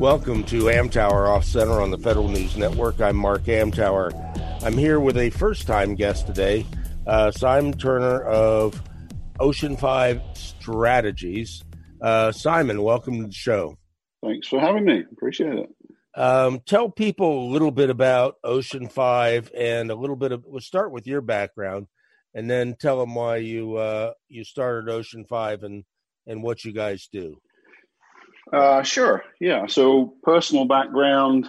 Welcome to Amtower Off Center on the Federal News Network. I'm Mark Amtower. I'm here with a first time guest today, uh, Simon Turner of Ocean 5 Strategies. Uh, Simon, welcome to the show. Thanks for having me. Appreciate it. Um, tell people a little bit about Ocean 5 and a little bit of, we'll start with your background and then tell them why you, uh, you started Ocean 5 and, and what you guys do. Uh, sure. Yeah. So, personal background,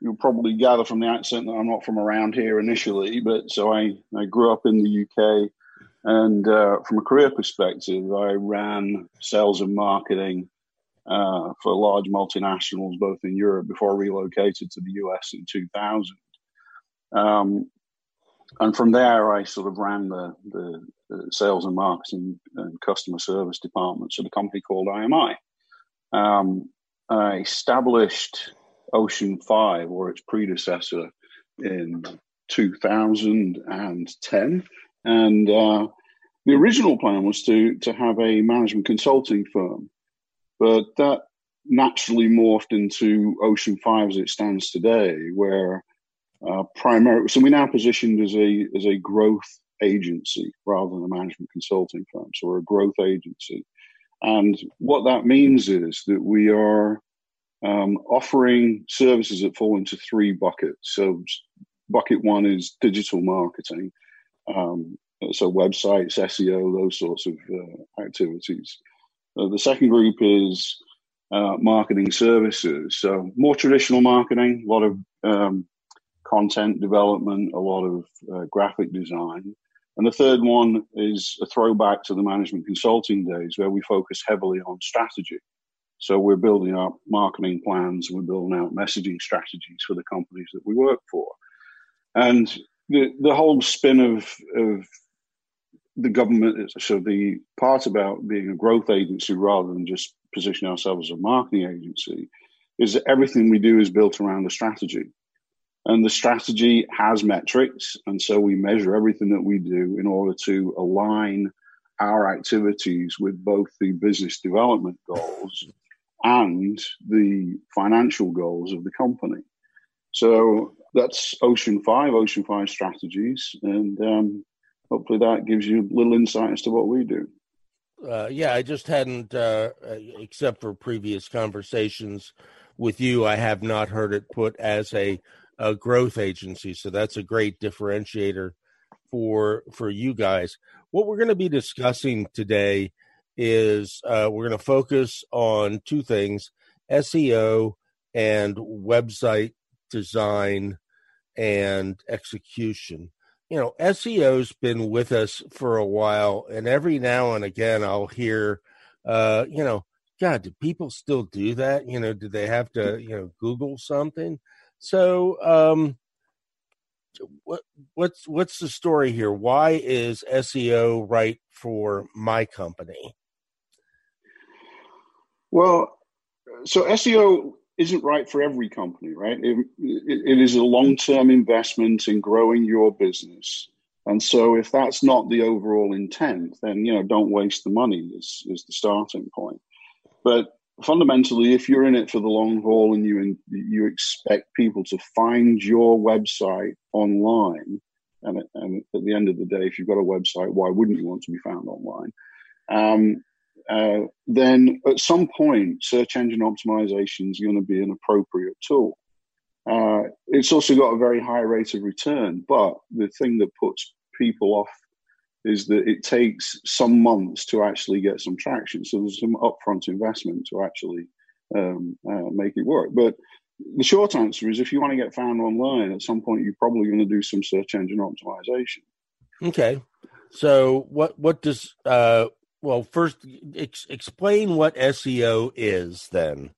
you'll probably gather from the accent that I'm not from around here initially, but so I, I grew up in the UK. And uh, from a career perspective, I ran sales and marketing uh, for large multinationals, both in Europe before I relocated to the US in 2000. Um, and from there, I sort of ran the, the, the sales and marketing and customer service departments at a company called IMI. Um, I established Ocean 5 or its predecessor in 2010. And uh, the original plan was to, to have a management consulting firm, but that naturally morphed into Ocean 5 as it stands today, where uh, primarily, so we're now positioned as a, as a growth agency rather than a management consulting firm. So we're a growth agency. And what that means is that we are um, offering services that fall into three buckets. So, bucket one is digital marketing, um, so websites, SEO, those sorts of uh, activities. Uh, the second group is uh, marketing services, so more traditional marketing, a lot of um, content development, a lot of uh, graphic design. And the third one is a throwback to the management consulting days where we focus heavily on strategy. So we're building up marketing plans, we're building out messaging strategies for the companies that we work for. And the, the whole spin of, of the government, so the part about being a growth agency rather than just positioning ourselves as a marketing agency, is that everything we do is built around a strategy. And the strategy has metrics. And so we measure everything that we do in order to align our activities with both the business development goals and the financial goals of the company. So that's Ocean 5, Ocean 5 strategies. And um, hopefully that gives you a little insight as to what we do. Uh, yeah, I just hadn't, uh, except for previous conversations with you, I have not heard it put as a a growth agency. So that's a great differentiator for for you guys. What we're going to be discussing today is uh, we're going to focus on two things: SEO and website design and execution. You know, SEO's been with us for a while, and every now and again I'll hear, uh, you know, God, do people still do that? You know, do they have to, you know, Google something? So, um, what what's what's the story here? Why is SEO right for my company? Well, so SEO isn't right for every company, right? it, it, it is a long term investment in growing your business. And so, if that's not the overall intent, then you know, don't waste the money. Is is the starting point. But fundamentally, if you're in it for the long haul and you you expect people to find your website online, and, and at the end of the day, if you've got a website, why wouldn't you want to be found online? Um, uh, then at some point, search engine optimization is going to be an appropriate tool. Uh, it's also got a very high rate of return, but the thing that puts people off is that it takes some months to actually get some traction. So there's some upfront investment to actually um, uh, make it work. But the short answer is if you want to get found online, at some point you're probably going to do some search engine optimization. Okay. So what what does uh, well first ex- explain what SEO is then.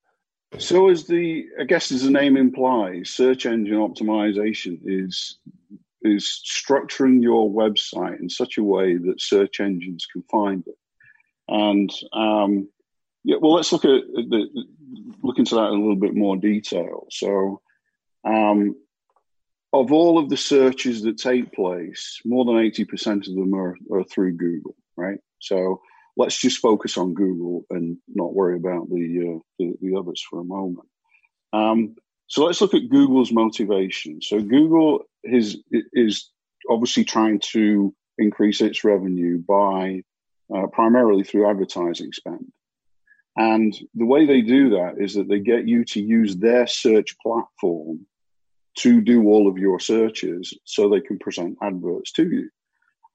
So, as the I guess as the name implies, search engine optimization is is structuring your website in such a way that search engines can find it. And um, yeah, well, let's look at the, look into that in a little bit more detail. So, um, of all of the searches that take place, more than eighty percent of them are, are through Google, right? So, let's just focus on Google and not worry about the uh, the, the, others for a moment. Um, so let's look at Google's motivation. So Google is is obviously trying to increase its revenue by uh, primarily through advertising spend. And the way they do that is that they get you to use their search platform to do all of your searches so they can present adverts to you.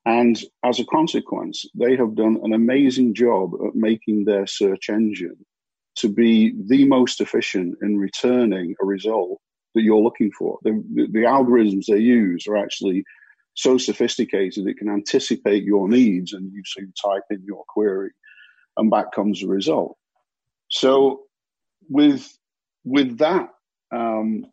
And as a consequence, they have done an amazing job at making their search engine to be the most efficient in returning a result that you're looking for. The, the, algorithms they use are actually so sophisticated it can anticipate your needs and you so you type in your query and back comes the result. So with with that um,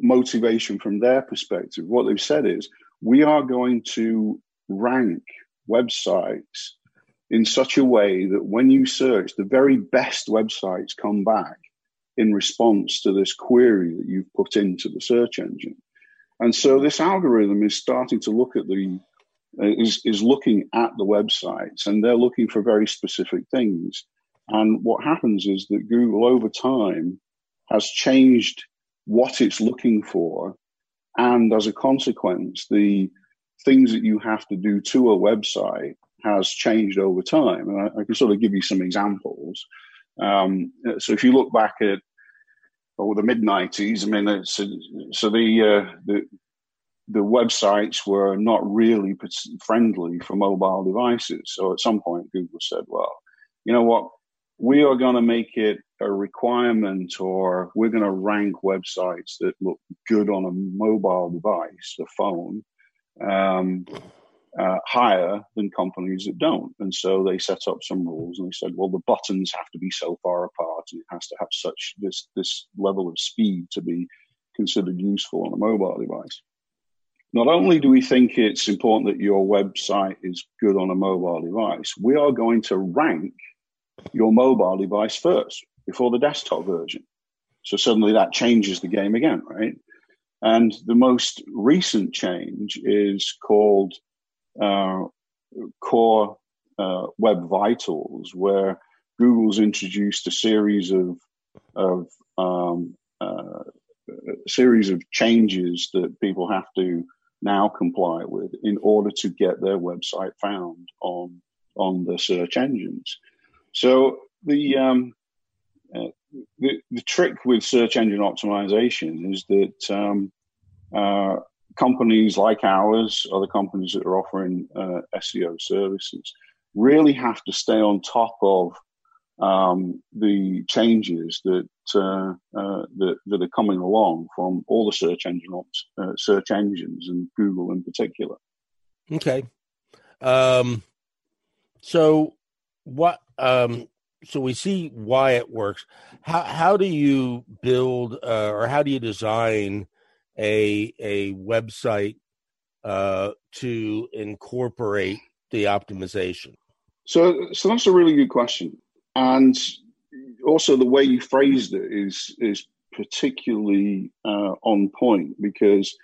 motivation from their perspective, what they've said is we are going to rank websites in such a way that when you search, the very best websites come back in response to this query that you've put into the search engine. And so this algorithm is starting to look at the uh, is, is looking at the websites and they're looking for very specific things. And what happens is that Google over time has changed what it's looking for. And as a consequence, the things that you have to do to a website has changed over time. And I, I can sort of give you some examples. Um, so if you look back at oh, the mid '90s, I mean, it's, so the, uh, the the websites were not really friendly for mobile devices. So at some point, Google said, "Well, you know what? We are going to make it a requirement, or we're going to rank websites that look good on a mobile device, a phone." Um, uh, higher than companies that don't. And so they set up some rules and they said, well, the buttons have to be so far apart and it has to have such this, this level of speed to be considered useful on a mobile device. Not only do we think it's important that your website is good on a mobile device, we are going to rank your mobile device first before the desktop version. So suddenly that changes the game again, right? And the most recent change is called core uh, web vitals where Google's introduced a series of of um, uh, series of changes that people have to now comply with in order to get their website found on on the search engines. So the um, uh, the, the trick with search engine optimization is that um, uh, companies like ours, other companies that are offering uh, SEO services, really have to stay on top of um, the changes that, uh, uh, that, that are coming along from all the search engine uh, search engines and Google in particular. Okay, um, so what? Um, so we see why it works. How how do you build uh, or how do you design a a website uh, to incorporate the optimization? So, so that's a really good question, and also the way you phrased it is is particularly uh, on point because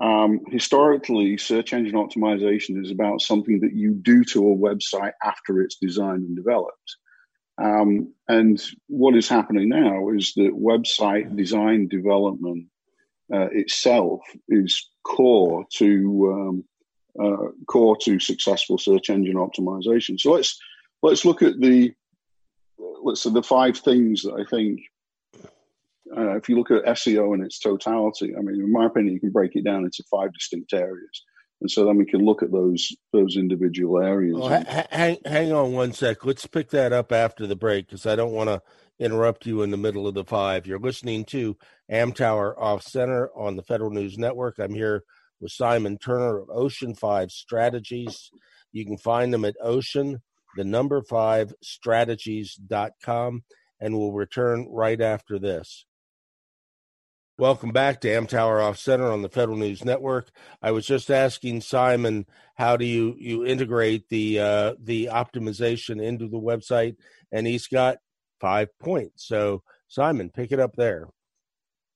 um, historically, search engine optimization is about something that you do to a website after it's designed and developed. Um, and what is happening now is that website design development uh, itself is core to um, uh, core to successful search engine optimization. So let's let's look at the let's say the five things that I think. Uh, if you look at SEO in its totality, I mean, in my opinion, you can break it down into five distinct areas, and so then we can look at those those individual areas. Oh, ha- hang hang on one sec. Let's pick that up after the break because I don't want to interrupt you in the middle of the five. You're listening to Amtower Off Center on the Federal News Network. I'm here with Simon Turner of Ocean Five Strategies. You can find them at Ocean, the number five strategies.com. and we'll return right after this. Welcome back to Amtower Off Center on the Federal News Network. I was just asking Simon, how do you you integrate the uh, the optimization into the website, and he's got five points. So Simon, pick it up there.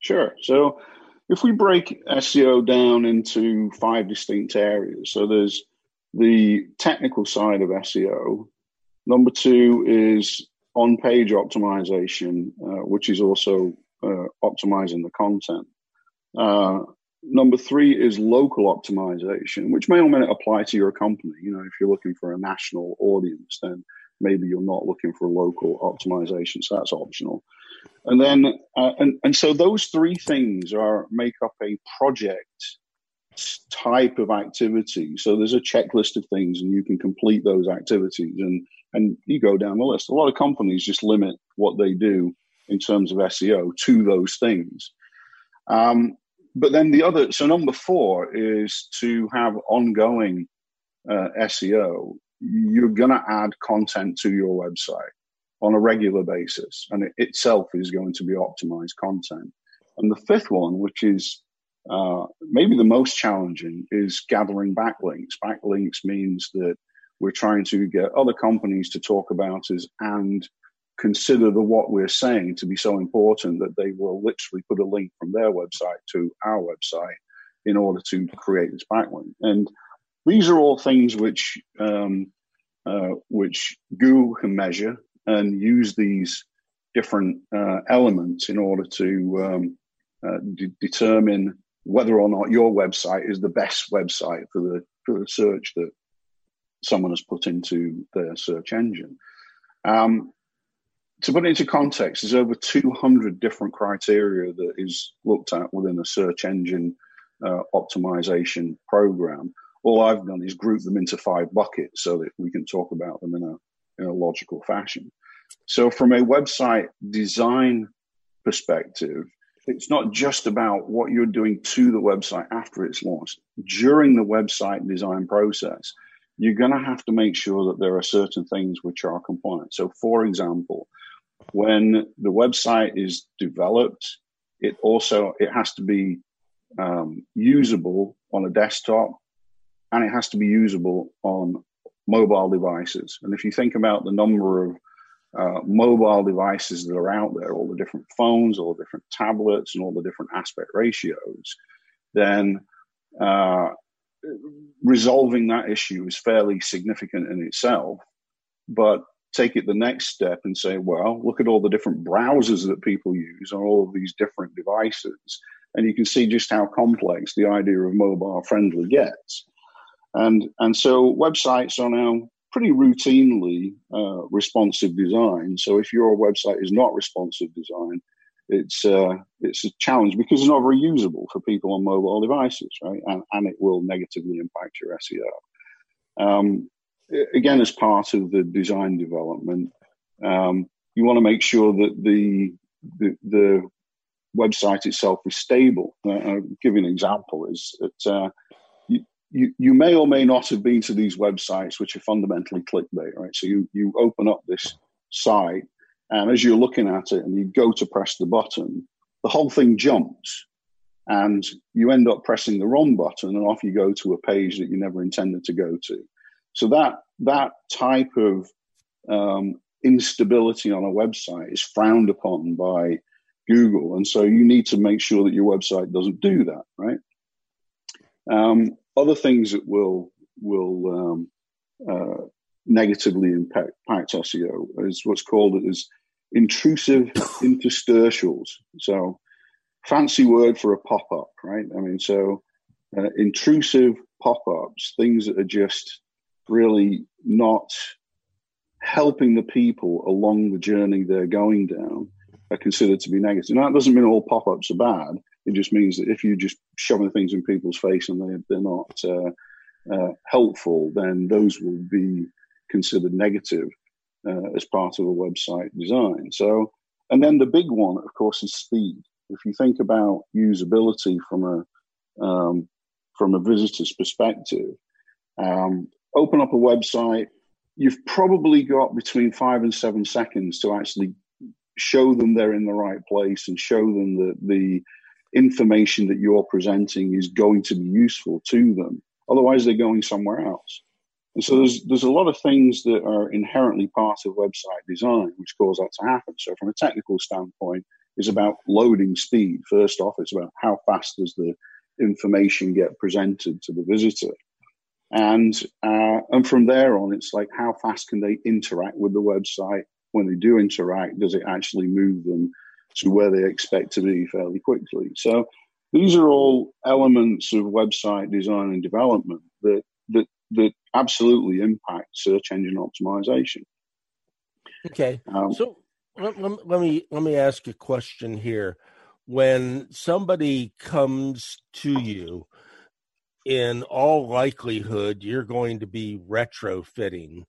Sure. So if we break SEO down into five distinct areas, so there's the technical side of SEO. Number two is on page optimization, uh, which is also optimizing the content. Uh, number three is local optimization, which may or may not apply to your company. You know, if you're looking for a national audience, then maybe you're not looking for local optimization, so that's optional. And then, uh, and and so those three things are make up a project type of activity. So there's a checklist of things, and you can complete those activities, and and you go down the list. A lot of companies just limit what they do in terms of SEO to those things. Um, but then the other, so number four is to have ongoing uh, SEO. You're going to add content to your website on a regular basis, and it itself is going to be optimized content. And the fifth one, which is uh, maybe the most challenging, is gathering backlinks. Backlinks means that we're trying to get other companies to talk about us and consider the what we're saying to be so important that they will literally put a link from their website to our website in order to create this backlink. And these are all things which um, uh, which Google can measure and use these different uh, elements in order to um, uh, de- determine whether or not your website is the best website for the for the search that someone has put into their search engine. Um, to put it into context, there's over 200 different criteria that is looked at within a search engine uh, optimization program. All I've done is group them into five buckets so that we can talk about them in a in a logical fashion. So, from a website design perspective, it's not just about what you're doing to the website after it's launched. During the website design process, you're going to have to make sure that there are certain things which are compliant. So, for example, when the website is developed, it also it has to be um, usable on a desktop, and it has to be usable on mobile devices. And if you think about the number of uh, mobile devices that are out there, all the different phones, all the different tablets, and all the different aspect ratios, then uh, resolving that issue is fairly significant in itself. But take it the next step and say, well, look at all the different browsers that people use on all of these different devices. And you can see just how complex the idea of mobile friendly gets. And, and so websites are now pretty routinely uh, responsive design. So if your website is not responsive design, it's uh, it's a challenge because it's not very usable for people on mobile devices, right? And, and it will negatively impact your SEO. Um, again, as part of the design development, um, you want to make sure that the, the, the website itself is stable. Uh, I'll give you an example: is that uh, you, you you may or may not have been to these websites which are fundamentally clickbait, right? So you you open up this site, and as you're looking at it, and you go to press the button, the whole thing jumps. And you end up pressing the wrong button, and off you go to a page that you never intended to go to. So that that type of um, instability on a website is frowned upon by Google, and so you need to make sure that your website doesn't do that, right? Um, other things that will will um, uh, negatively impact, impact SEO is what's called as intrusive interstitials. So, fancy word for a pop up, right? I mean, so uh, intrusive pop ups, things that are just really not helping the people along the journey they're going down are considered to be negative. Now, that doesn't mean all pop ups are bad. It just means that if you're just shoving things in people's face and they, they're not uh, uh, helpful, then those will be considered negative uh, as part of a website design. So, and then the big one, of course, is speed. If you think about usability from a um, from a visitor's perspective, um, open up a website, you've probably got between five and seven seconds to actually show them they're in the right place and show them that the information that you're presenting is going to be useful to them. Otherwise, they're going somewhere else. And so there's there's a lot of things that are inherently part of website design which cause that to happen. So from a technical standpoint, it's about loading speed. First off, it's about how fast does the information get presented to the visitor, and uh, and from there on, it's like how fast can they interact with the website? When they do interact, does it actually move them to where they expect to be fairly quickly? So these are all elements of website design and development that that that absolutely impact search engine optimization. Okay, um, so let, let, let me let me ask a question here. When somebody comes to you, in all likelihood, you're going to be retrofitting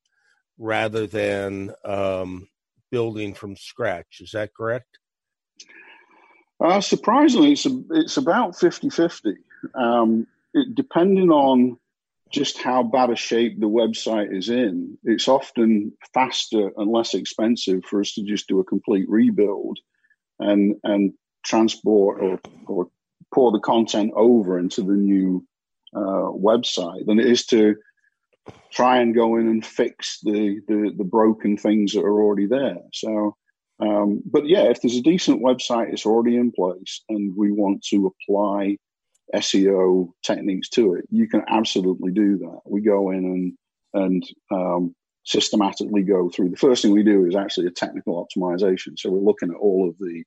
rather than um, building from scratch. Is that correct? Uh, surprisingly, it's, a, it's about 50 50. Um, depending on just how bad a shape the website is in, it's often faster and less expensive for us to just do a complete rebuild and and transport or, or pour the content over into the new uh, website than it is to try and go in and fix the, the, the broken things that are already there. So, um, but yeah, if there's a decent website, it's already in place, and we want to apply SEO techniques to it, you can absolutely do that. We go in and and um, systematically go through. The first thing we do is actually a technical optimization. So we're looking at all of the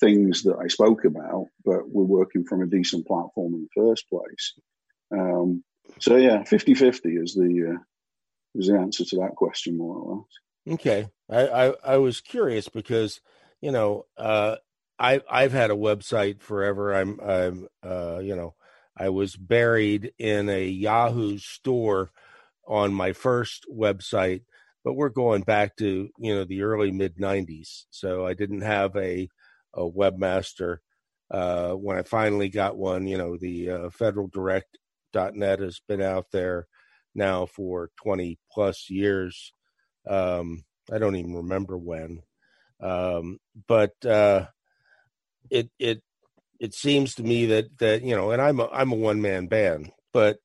things that I spoke about, but we're working from a decent platform in the first place. Um, so yeah, 50-50 is the uh, is the answer to that question more or less. Okay, I I, I was curious because you know uh, I I've had a website forever. I'm I'm uh, you know I was buried in a Yahoo store on my first website, but we're going back to you know the early mid '90s, so I didn't have a a webmaster. Uh, when I finally got one, you know, the uh, Federal Direct .net has been out there now for 20 plus years. Um, I don't even remember when, um, but uh, it it it seems to me that that you know, and I'm a, I'm a one man band, but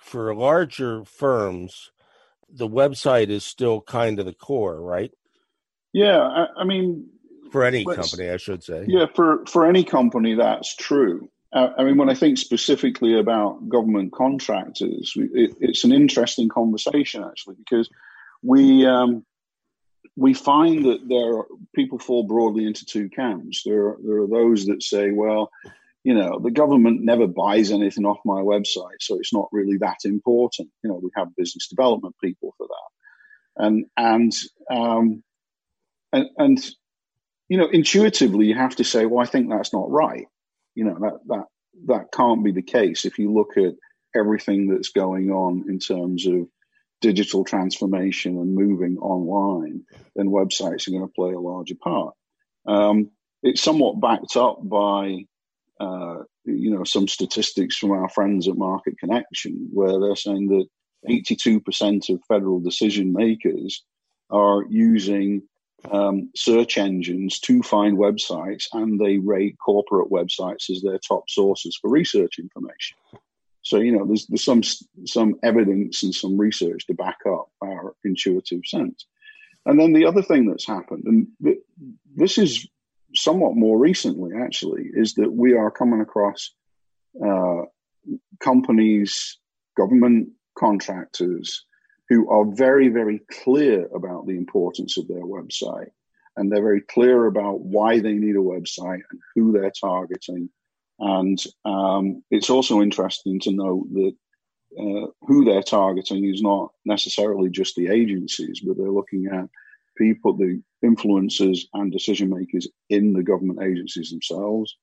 for larger firms, the website is still kind of the core, right? Yeah, I, I mean, for any company, I should say. Yeah, for for any company, that's true. Uh, I mean, when I think specifically about government contractors, it, it's an interesting conversation actually because we um, we find that there are, people fall broadly into two camps. There are, there are those that say, well, you know, the government never buys anything off my website, so it's not really that important. You know, we have business development people for that, and and um, and, and you know, intuitively, you have to say, well, I think that's not right you know that that that can't be the case if you look at everything that's going on in terms of digital transformation and moving online, then websites are going to play a larger part. Um, it's somewhat backed up by uh, you know some statistics from our friends at Market Connection, where they're saying that 82% of federal decision makers are using um, search engines to find websites and they rate corporate websites as their top sources for research information. So you know, there's there's some some evidence and some research to back up our intuitive sense. And then the other thing that's happened, and th- this is somewhat more recently actually, is that we are coming across uh, companies, government contractors who are very, very clear about the importance of their website. And they're very clear about why they need a website and who they're targeting. And um, it's also interesting to note that uh, who they're targeting is not necessarily just the agencies, but they're looking at people, the influencers and decision makers in the government agencies themselves.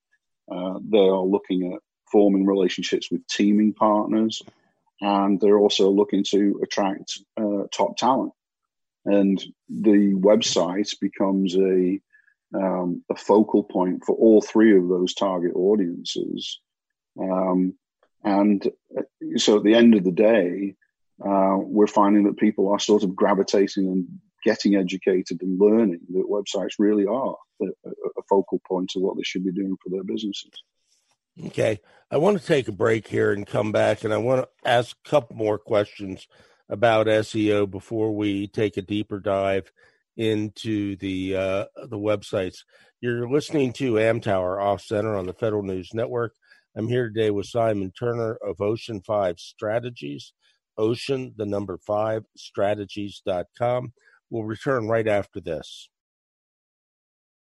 Uh, they are looking at forming relationships with teaming partners and they're also looking to attract uh, top talent. And the website becomes a um, a focal point for all three of those target audiences. Um, and uh, so at the end of the day, uh, we're finding that people are sort of gravitating and getting educated and learning that websites really are a, a focal point of what they should be doing for their businesses. Okay. I want to take a break here and come back, and I want to ask a couple more questions about SEO before we take a deeper dive into the uh, the websites. You're listening to Amtower Off Center on the Federal News Network. I'm here today with Simon Turner of Ocean Five Strategies, Ocean, the number five, strategies.com. We'll return right after this.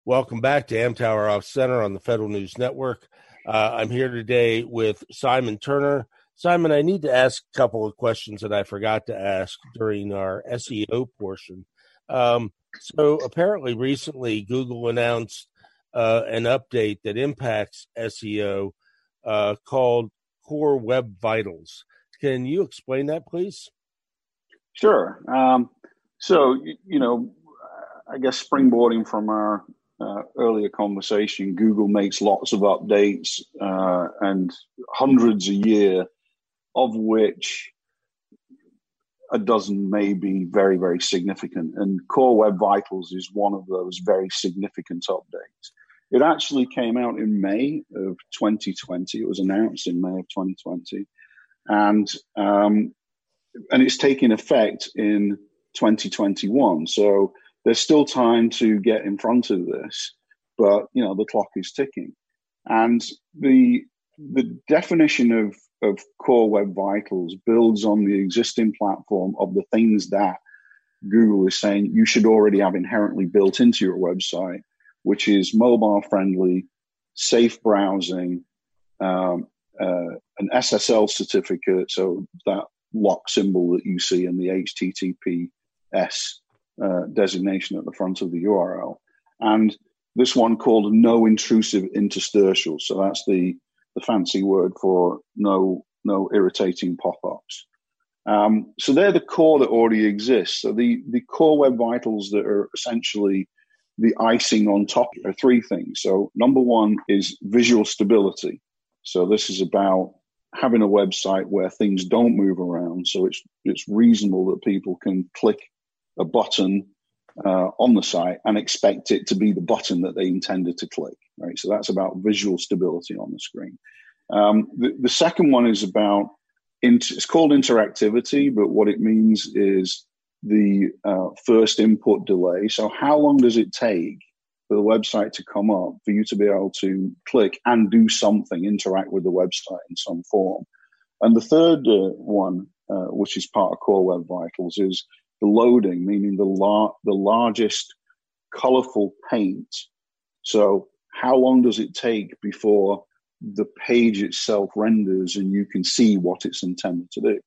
Welcome back to Amtower Off Center on the Federal News Network. Uh, I'm here today with Simon Turner. Simon, I need to ask a couple of questions that I forgot to ask during our SEO portion. Um, so, apparently, recently Google announced uh, an update that impacts SEO uh, called Core Web Vitals. Can you explain that, please? Sure. Um, so, you know, I guess springboarding from our uh, earlier conversation, Google makes lots of updates uh, and hundreds a year, of which a dozen may be very, very significant. And Core Web Vitals is one of those very significant updates. It actually came out in May of 2020. It was announced in May of 2020, and um, and it's taking effect in 2021. So there's still time to get in front of this, but you know the clock is ticking, and the the definition of of core web vitals builds on the existing platform of the things that Google is saying you should already have inherently built into your website, which is mobile friendly, safe browsing, um, uh, an SSL certificate, so that lock symbol that you see in the HTTPS uh, designation at the front of the URL, and this one called no intrusive interstitials. So that's the the fancy word for no no irritating pop-ups. Um, so they're the core that already exists. So the the core web vitals that are essentially the icing on top are three things. So number one is visual stability. So this is about having a website where things don't move around. So it's it's reasonable that people can click a button uh, on the site and expect it to be the button that they intended to click. Right. So that's about visual stability on the screen. Um, the, the, second one is about inter- it's called interactivity, but what it means is the uh, first input delay. So how long does it take for the website to come up for you to be able to click and do something, interact with the website in some form? And the third uh, one, uh, which is part of Core Web Vitals, is the loading, meaning the lar- the largest contentful paint. So how long does it take before the page itself renders and you can see what it's intended to do?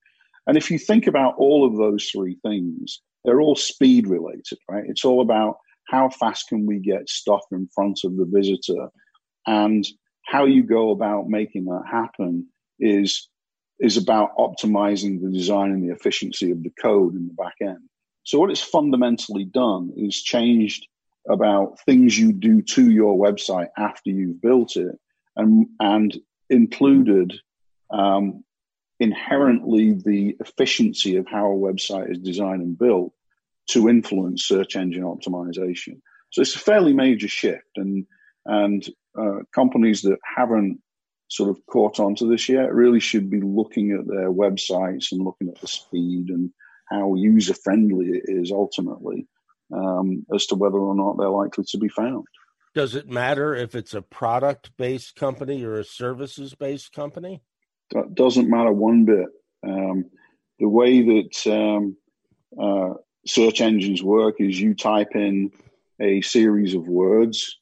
And if you think about all of those three things, they're all speed related, right? It's all about how fast can we get stuff in front of the visitor and how you go about making that happen is is about optimizing the design and the efficiency of the code in the back end. So what it's fundamentally done is changed about things you do to your website after you've built it and, and included um, inherently the efficiency of how a website is designed and built to influence search engine optimization. So it's a fairly major shift and, and uh, companies that haven't sort of caught on to this yet really should be looking at their websites and looking at the speed and how user friendly it is ultimately um, as to whether or not they're likely to be found. Does it matter if it's a product based company or a services based company? That doesn't matter one bit. Um, the way that um, uh, search engines work is you type in a series of words.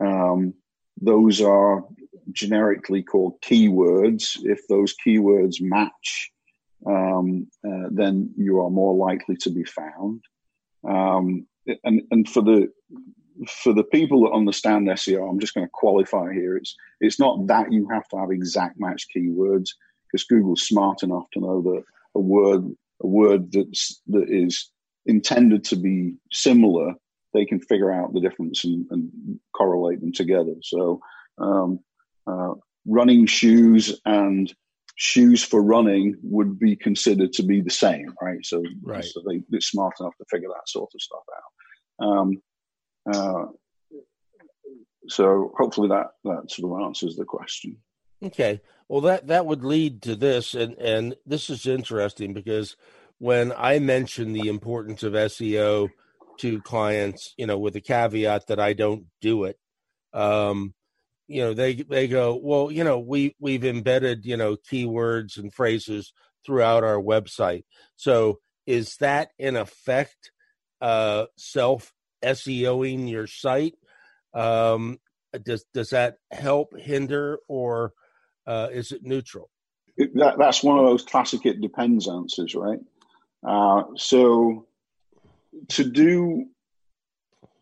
Um, those are generically called keywords. If those keywords match, um, uh, then you are more likely to be found. Um, and and for the for the people that understand SEO, I'm just going to qualify here. It's it's not that you have to have exact match keywords because Google's smart enough to know that a word a word that's that is intended to be similar, they can figure out the difference and, and correlate them together. So um, uh, running shoes and shoes for running would be considered to be the same, right? So, right. so they, they're smart enough to figure that sort of stuff out. Um, uh, so hopefully that that sort of answers the question. Okay. Well, that that would lead to this, and and this is interesting because when I mention the importance of SEO to clients, you know, with the caveat that I don't do it, um, you know, they they go, well, you know, we we've embedded, you know, keywords and phrases throughout our website. So is that in effect uh, self SEOing your site? Um, does does that help hinder or uh, is it neutral? That, that's one of those classic "it depends" answers, right? Uh, so to do,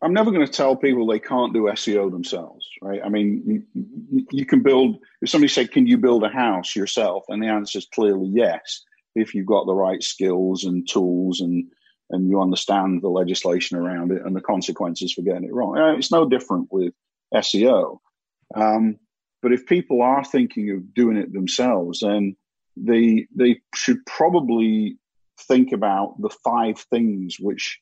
I'm never going to tell people they can't do SEO themselves, right? I mean, you, you can build. If somebody said, "Can you build a house yourself?" and the answer is clearly yes, if you've got the right skills and tools and and you understand the legislation around it and the consequences for getting it wrong. Uh, it's no different with SEO. Um, but if people are thinking of doing it themselves, then they they should probably think about the five things which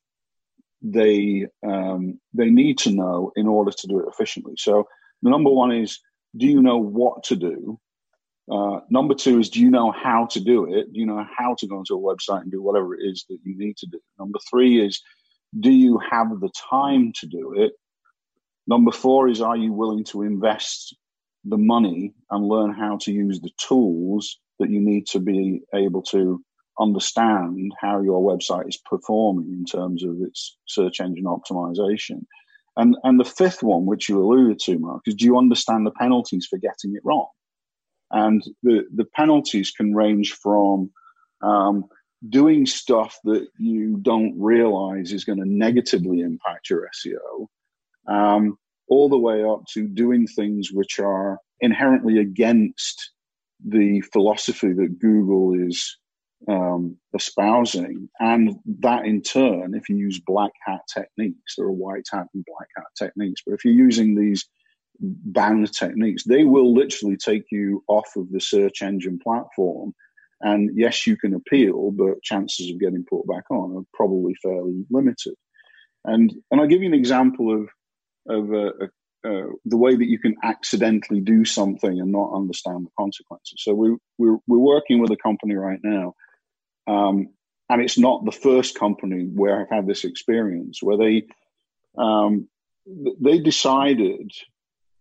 they um, they need to know in order to do it efficiently. So the number one is, do you know what to do? Uh, number two is, do you know how to do it? Do you know how to go into a website and do whatever it is that you need to do? Number three is, do you have the time to do it? Number four is, are you willing to invest the money and learn how to use the tools that you need to be able to understand how your website is performing in terms of its search engine optimization. And, and the fifth one, which you alluded to, Mark, is do you understand the penalties for getting it wrong? And the, the penalties can range from um, doing stuff that you don't realize is going to negatively impact your SEO, um, all the way up to doing things which are inherently against the philosophy that Google is um, espousing. And that in turn, if you use black hat techniques, there are white hat and black hat techniques, but if you're using these banned techniques, they will literally take you off of the search engine platform. And yes, you can appeal, but chances of getting put back on are probably fairly limited. And and I'll give you an example of of uh, uh, the way that you can accidentally do something and not understand the consequences. So we, we're, we're working with a company right now, um, and it's not the first company where I've had this experience where they um, they decided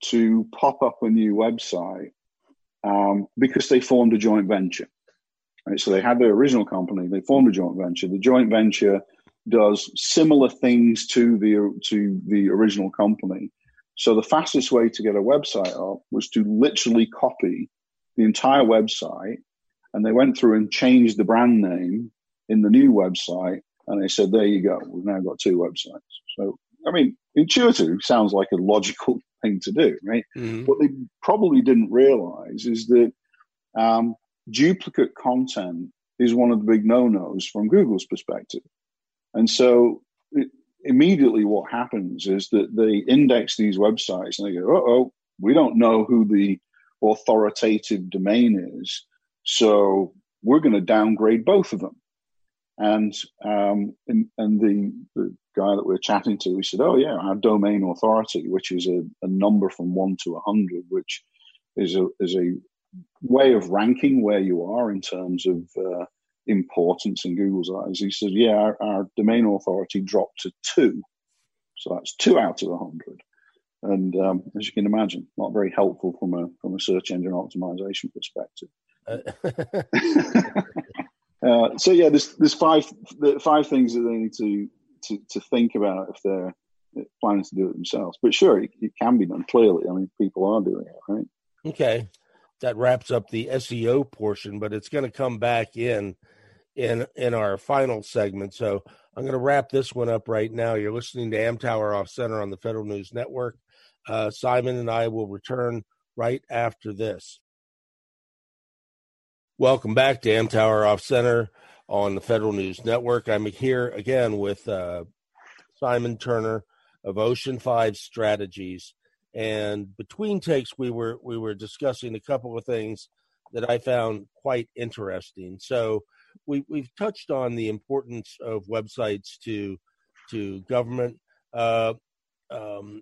to pop up a new website um, because they formed a joint venture. Right? So they had their original company, they formed a joint venture. The joint venture does similar things to the to the original company. So the fastest way to get a website up was to literally copy the entire website, and they went through and changed the brand name in the new website, and they said, "There you go, we've now got two websites." So I mean, intuitive sounds like a logical thing to do, right? Mm-hmm. What they probably didn't realize is that um, duplicate content is one of the big no-nos from Google's perspective. And so it, immediately what happens is that they index these websites and they go, oh, we don't know who the authoritative domain is. So we're going to downgrade both of them. And um, and, and the, the guy that we are chatting to, he said, "Oh yeah, our domain authority, which is a, a number from one to hundred, which is a is a way of ranking where you are in terms of uh, importance in Google's eyes." He said, "Yeah, our, our, domain authority dropped to two, so that's two out of a hundred. And um, as you can imagine, not very helpful from a from a search engine optimization perspective." Uh, Uh, so yeah, there's there's five five things that they need to, to to think about if they're planning to do it themselves. But sure, it, it can be done. Clearly, I mean, people are doing it, right? Okay, that wraps up the SEO portion, but it's going to come back in in in our final segment. So I'm going to wrap this one up right now. You're listening to Amtower Off Center on the Federal News Network. Uh, Simon and I will return right after this. Welcome back to Amtower Off Center on the Federal News Network. I'm here again with uh, Simon Turner of Ocean Five Strategies, and between takes, we were we were discussing a couple of things that I found quite interesting. So we, we've touched on the importance of websites to to government. Uh, um,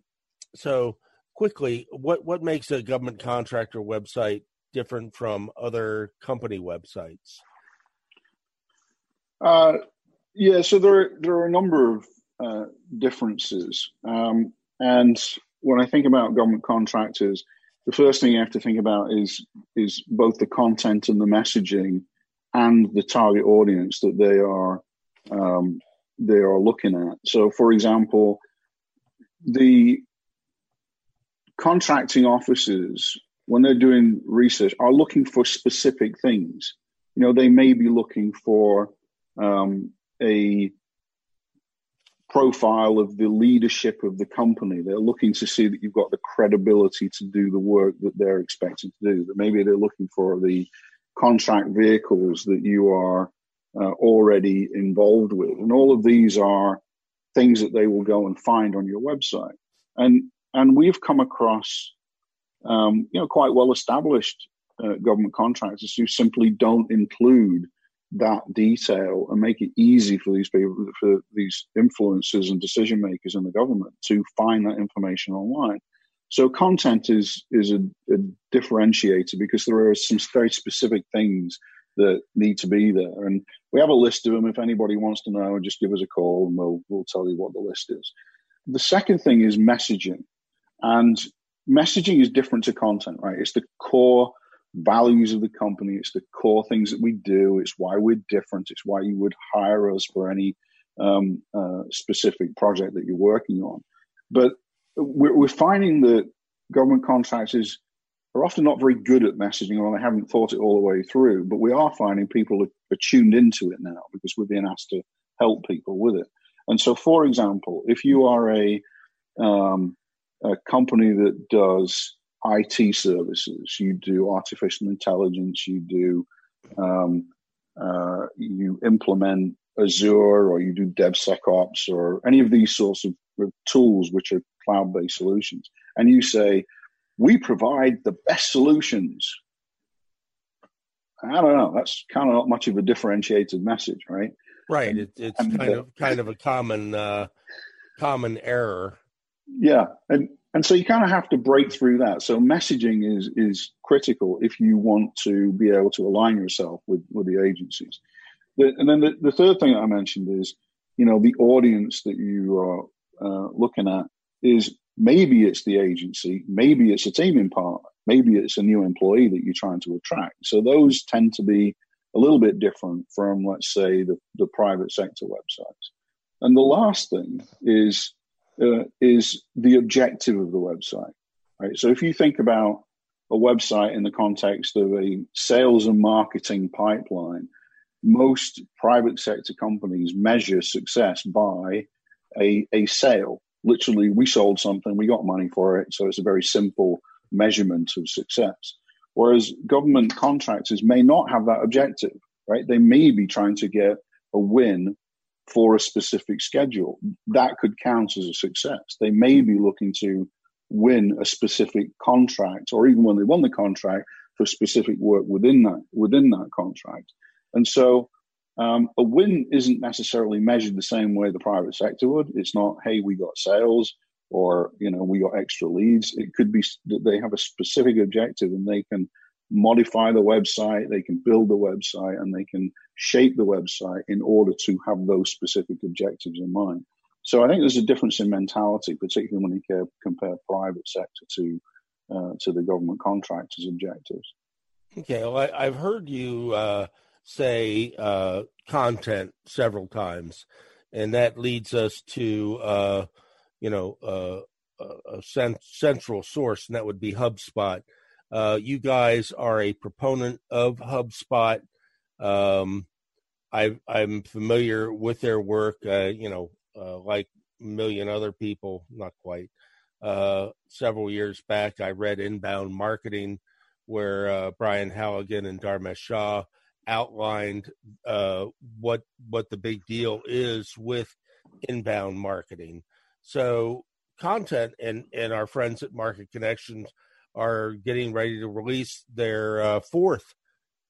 so quickly, what what makes a government contractor website different from other company websites? Uh, yeah, so there there are a number of uh, differences, um, and when I think about government contractors, the first thing you have to think about is is both the content and the messaging, and the target audience that they are um, they are looking at. So, for example, the contracting officers when they're doing research are looking for specific things. You know, they may be looking for um, a profile of the leadership of the company. They're looking to see that you've got the credibility to do the work that they're expected to do. That maybe they're looking for the contract vehicles that you are uh, already involved with, and all of these are things that they will go and find on your website. And and we've come across, um, you know, quite well established uh, government contractors who simply don't include that detail and make it easy for these people, for these influencers and decision makers in the government to find that information online. So content is is a, a differentiator because there are some very specific things that need to be there, and we have a list of them. If anybody wants to know, just give us a call and we'll we'll tell you what the list is. The second thing is messaging, and messaging is different to content, right? It's the core values of the company. It's the core things that we do. It's why we're different. It's why you would hire us for any um, uh, specific project that you're working on. But we're, we're, finding that government contractors are often not very good at messaging or they haven't thought it all the way through. But we are finding people are, are tuned into it now because we're being asked to help people with it. And so, for example, if you are a, um, a company that does IT services, you do artificial intelligence, you do um, uh, you implement Azure or you do DevSecOps or any of these sorts of, of tools which are cloud-based solutions, and you say we provide the best solutions. I don't know. That's kind of not much of a differentiated message, right? Right. It, it's and, kind uh, of kind of a common uh, common error. Yeah, and and so you kind of have to break through that. So messaging is is critical if you want to be able to align yourself with with the agencies. The, and then the, the third thing that I mentioned is, you know, the audience that you are uh, looking at is maybe it's the agency, maybe it's a teaming partner, maybe it's a new employee that you're trying to attract. So those tend to be a little bit different from, let's say, the, the private sector websites. And the last thing is uh, is the objective of the website. Right. So if you think about a website in the context of a sales and marketing pipeline, most private sector companies measure success by a, a sale. Literally, we sold something, we got money for it. So it's a very simple measurement of success. Whereas government contractors may not have that objective, right? They may be trying to get a win for a specific schedule. That could count as a success. They may be looking to win a specific contract, or even when they won the contract, for specific work within that within that contract. And so um, a win isn't necessarily measured the same way the private sector would. It's not, hey, we got sales or you know we got extra leads. It could be that they have a specific objective and they can modify the website, they can build the website, and they can shape the website in order to have those specific objectives in mind. So I think there's a difference in mentality, particularly when you compare private sector to uh, to the government contractors' objectives. Okay, well, I, have heard you uh, say uh, content several times, and that leads us to uh, you know uh, a cent- central source, and that would be HubSpot. Uh, you guys are a proponent of HubSpot. Um, I, am familiar with their work. Uh, you know, uh, like a million other people, not quite. Uh, several years back, I read Inbound Marketing, where uh, Brian Halligan and Dharmesh Shah outlined uh, what what the big deal is with inbound marketing. So content and and our friends at Market Connections are getting ready to release their uh, fourth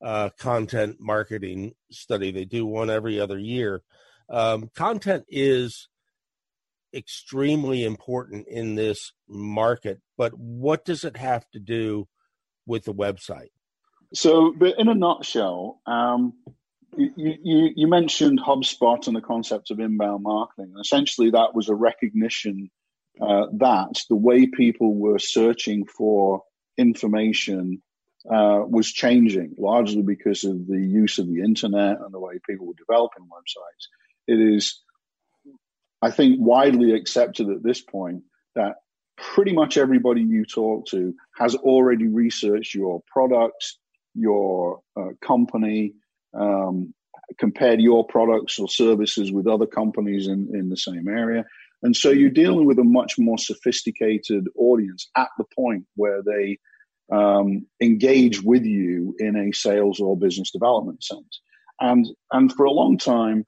uh, content marketing study. They do one every other year. Um, content is extremely important in this market, but what does it have to do with the website? So, but in a nutshell, um, you, you, you, mentioned HubSpot and the concept of inbound marketing. Essentially, that was a recognition uh, that the way people were searching for information uh, was changing, largely because of the use of the internet and the way people were developing websites. It is I think, widely accepted at this point that pretty much everybody you talk to has already researched your products, your uh, company, um, compared your products or services with other companies in, in the same area. And so you're dealing with a much more sophisticated audience at the point where they um, engage with you in a sales or business development sense. And, and for a long time,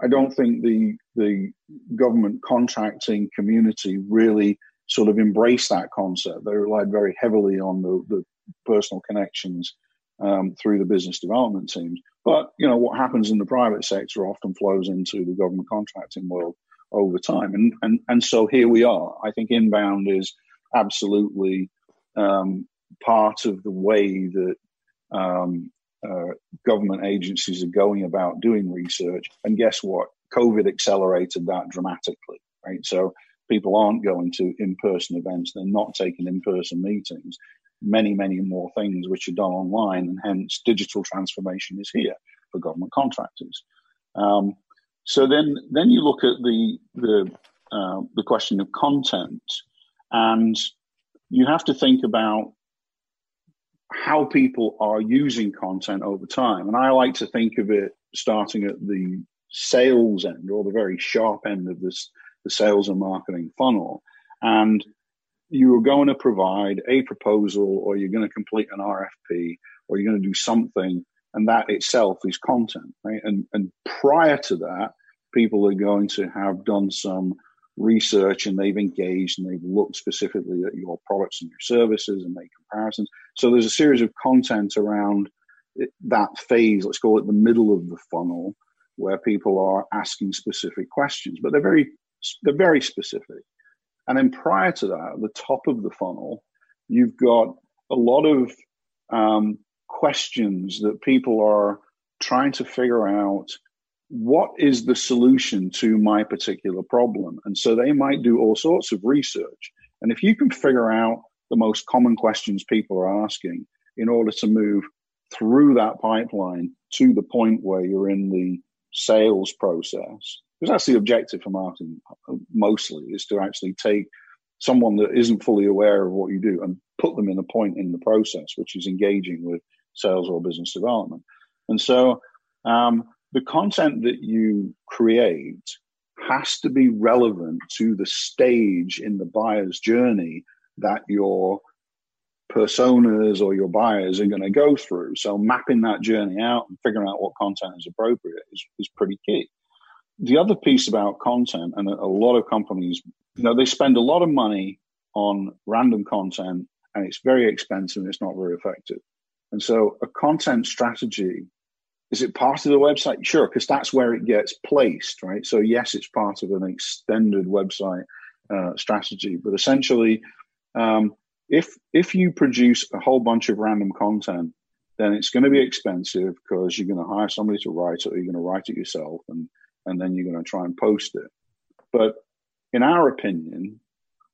I don't think the the government contracting community really sort of embraced that concept. They relied very heavily on the, the personal connections um, through the business development teams. But you know what happens in the private sector often flows into the government contracting world over time, and and and so here we are. I think inbound is absolutely um, part of the way that um, uh, government agencies are going about doing research. And guess what? COVID accelerated that dramatically, right? So people aren't going to in person events, they're not taking in person meetings. Many, many more things which are done online, and hence digital transformation is here for government contractors. Um, so then, then you look at the the uh, the question of content, and you have to think about how people are using content over time. And I like to think of it starting at the sales end or the very sharp end of this, the sales and marketing funnel. And you are going to provide a proposal or you're going to complete an RFP or you're going to do something. And that itself is content, right? And, and prior to that, people are going to have done some research and they've engaged and they've looked specifically at your products and your services and made comparisons. So there's a series of content around that phase, let's call it the middle of the funnel, where people are asking specific questions, but they're very they're very specific. And then prior to that, at the top of the funnel, you've got a lot of um, questions that people are trying to figure out what is the solution to my particular problem? And so they might do all sorts of research. And if you can figure out the most common questions people are asking in order to move through that pipeline to the point where you're in the sales process, because that's the objective for marketing mostly is to actually take someone that isn't fully aware of what you do and put them in a point in the process, which is engaging with sales or business development. And so, um, the content that you create has to be relevant to the stage in the buyer's journey that your personas or your buyers are going to go through. So mapping that journey out and figuring out what content is appropriate is, is pretty key. The other piece about content, and a, lot of companies, you know, they spend a lot of money on random content and it's very expensive and it's not very effective. And so a content strategy is it part of the website? Sure, because that's where it gets placed, right? So yes, it's part of an extended website uh, strategy, but essentially, um, if if you produce a whole bunch of random content, then it's going to be expensive because you're going to hire somebody to write it, or you're going to write it yourself, and and then you're going to try and post it. But in our opinion,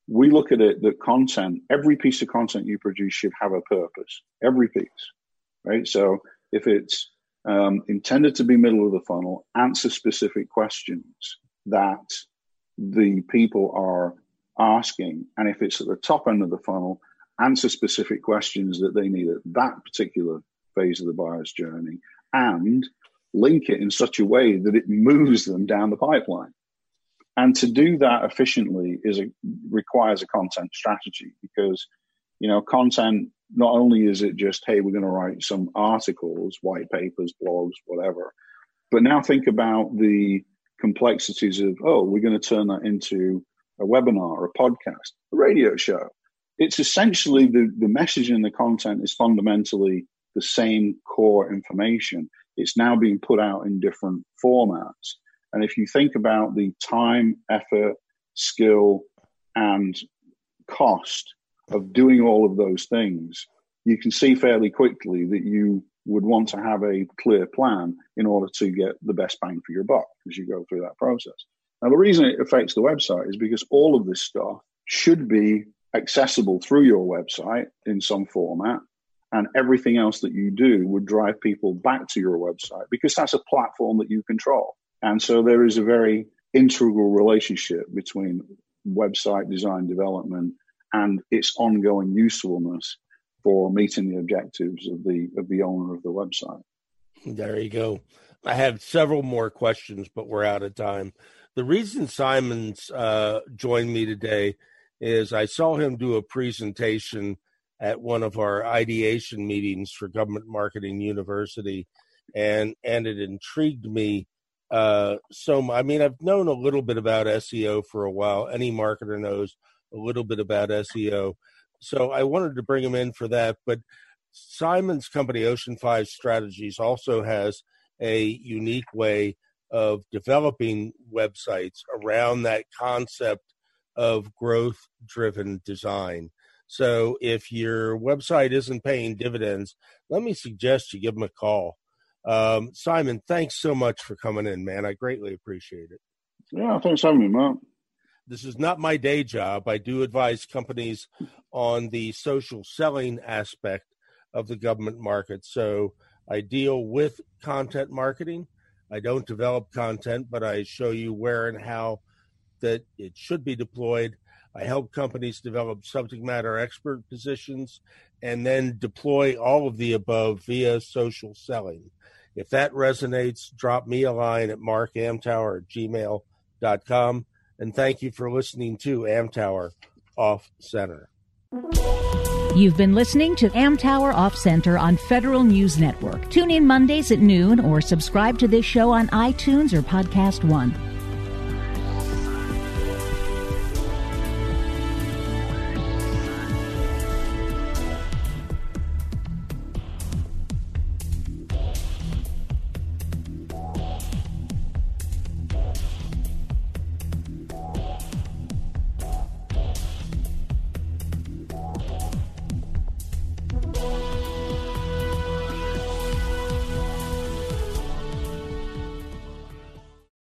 we look at it that content, every piece of content you produce should have a purpose. Every piece, right? So if it's um, intended to be middle of the funnel, answer specific questions that the people are asking. And if it's at the top end of the funnel, answer specific questions that they need at that particular phase of the buyer's journey and link it in such a way that it moves them down the pipeline. And to do that efficiently is a, requires a content strategy because, you know, content not only is it just, hey, we're going to write some articles, white papers, blogs, whatever, but now think about the complexities of, oh, we're going to turn that into a webinar, a podcast, a radio show. It's essentially the, the message and the content is fundamentally the same core information. It's now being put out in different formats. And if you think about the time, effort, skill, and cost of doing all of those things, you can see fairly quickly that you would want to have a clear plan in order to get the best bang for your buck as you go through that process. Now, the reason it affects the website is because all of this stuff should be accessible through your website in some format. And everything else that you do would drive people back to your website because that's a platform that you control. And so there is a very integral relationship between website design development and its ongoing usefulness for meeting the objectives of the of the owner of the website. There you go. I have several more questions, but we're out of time. The reason Simon's uh, joined me today is I saw him do a presentation at one of our ideation meetings for Government Marketing University, and and it intrigued me uh, so. I mean, I've known a little bit about SEO for a while. Any marketer knows a little bit about SEO, so I wanted to bring him in for that. But Simon's company, Ocean Five Strategies, also has a unique way of developing websites around that concept of growth driven design. So if your website isn't paying dividends, let me suggest you give them a call. Um, Simon, thanks so much for coming in, man. I greatly appreciate it. Yeah, thanks for having me, man. This is not my day job. I do advise companies on the social selling aspect of the government market. So I deal with content marketing. I don't develop content, but I show you where and how that it should be deployed. I help companies develop subject matter expert positions and then deploy all of the above via social selling. If that resonates, drop me a line at markamtower at gmail.com. And thank you for listening to Amtower Off Center. You've been listening to Amtower Off Center on Federal News Network. Tune in Mondays at noon or subscribe to this show on iTunes or Podcast One.